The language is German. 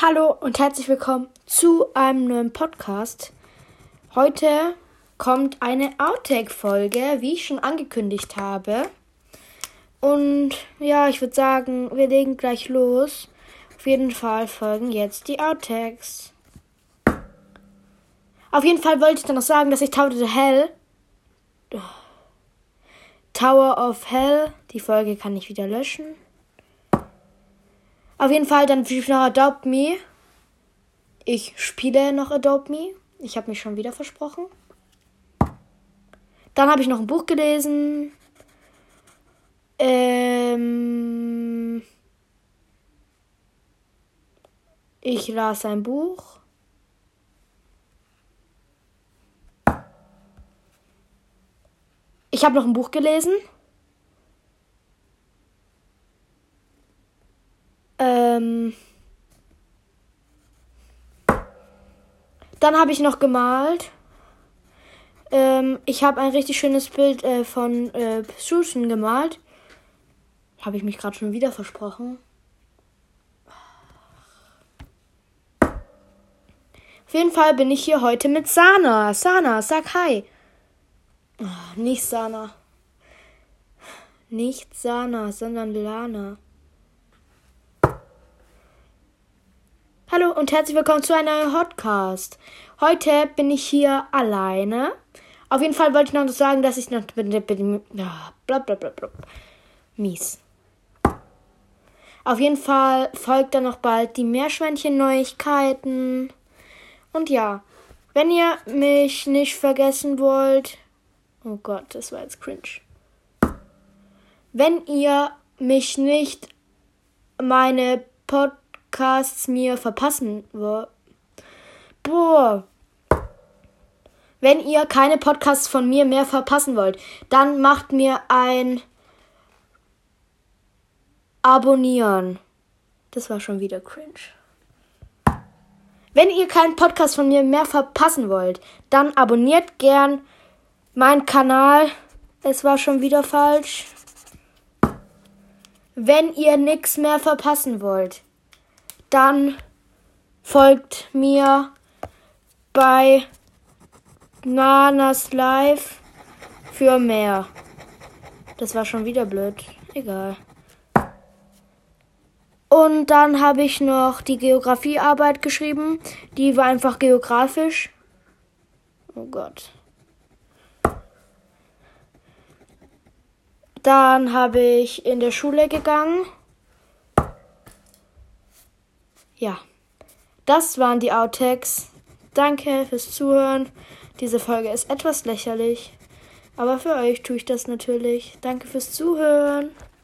Hallo und herzlich willkommen zu einem neuen Podcast. Heute kommt eine Outtake-Folge, wie ich schon angekündigt habe. Und ja, ich würde sagen, wir legen gleich los. Auf jeden Fall folgen jetzt die Outtakes. Auf jeden Fall wollte ich dann noch sagen, dass ich Tower of Hell. Tower of Hell, die Folge kann ich wieder löschen. Auf jeden Fall dann noch Adopt Me. Ich spiele noch Adopt Me. Ich habe mich schon wieder versprochen. Dann habe ich noch ein Buch gelesen. Ähm ich las ein Buch. Ich habe noch ein Buch gelesen. Ähm Dann habe ich noch gemalt. Ähm, ich habe ein richtig schönes Bild äh, von äh, Susan gemalt. Habe ich mich gerade schon wieder versprochen. Auf jeden Fall bin ich hier heute mit Sana. Sana, sag hi. Oh, nicht Sana. Nicht Sana, sondern Lana. Hallo und herzlich willkommen zu einer Podcast. Heute bin ich hier alleine. Auf jeden Fall wollte ich noch sagen, dass ich noch. Blablabla. Mies. Auf jeden Fall folgt dann noch bald die Meerschweinchen-Neuigkeiten. Und ja, wenn ihr mich nicht vergessen wollt. Oh Gott, das war jetzt cringe. Wenn ihr mich nicht meine Podcast Podcasts mir verpassen wollt. Boah. Wenn ihr keine Podcasts von mir mehr verpassen wollt, dann macht mir ein Abonnieren. Das war schon wieder cringe. Wenn ihr keinen Podcast von mir mehr verpassen wollt, dann abonniert gern meinen Kanal. Es war schon wieder falsch. Wenn ihr nichts mehr verpassen wollt, dann folgt mir bei Nanas Live für mehr. Das war schon wieder blöd. Egal. Und dann habe ich noch die Geografiearbeit geschrieben. Die war einfach geografisch. Oh Gott. Dann habe ich in der Schule gegangen. Ja, das waren die Outtakes. Danke fürs Zuhören. Diese Folge ist etwas lächerlich, aber für euch tue ich das natürlich. Danke fürs Zuhören.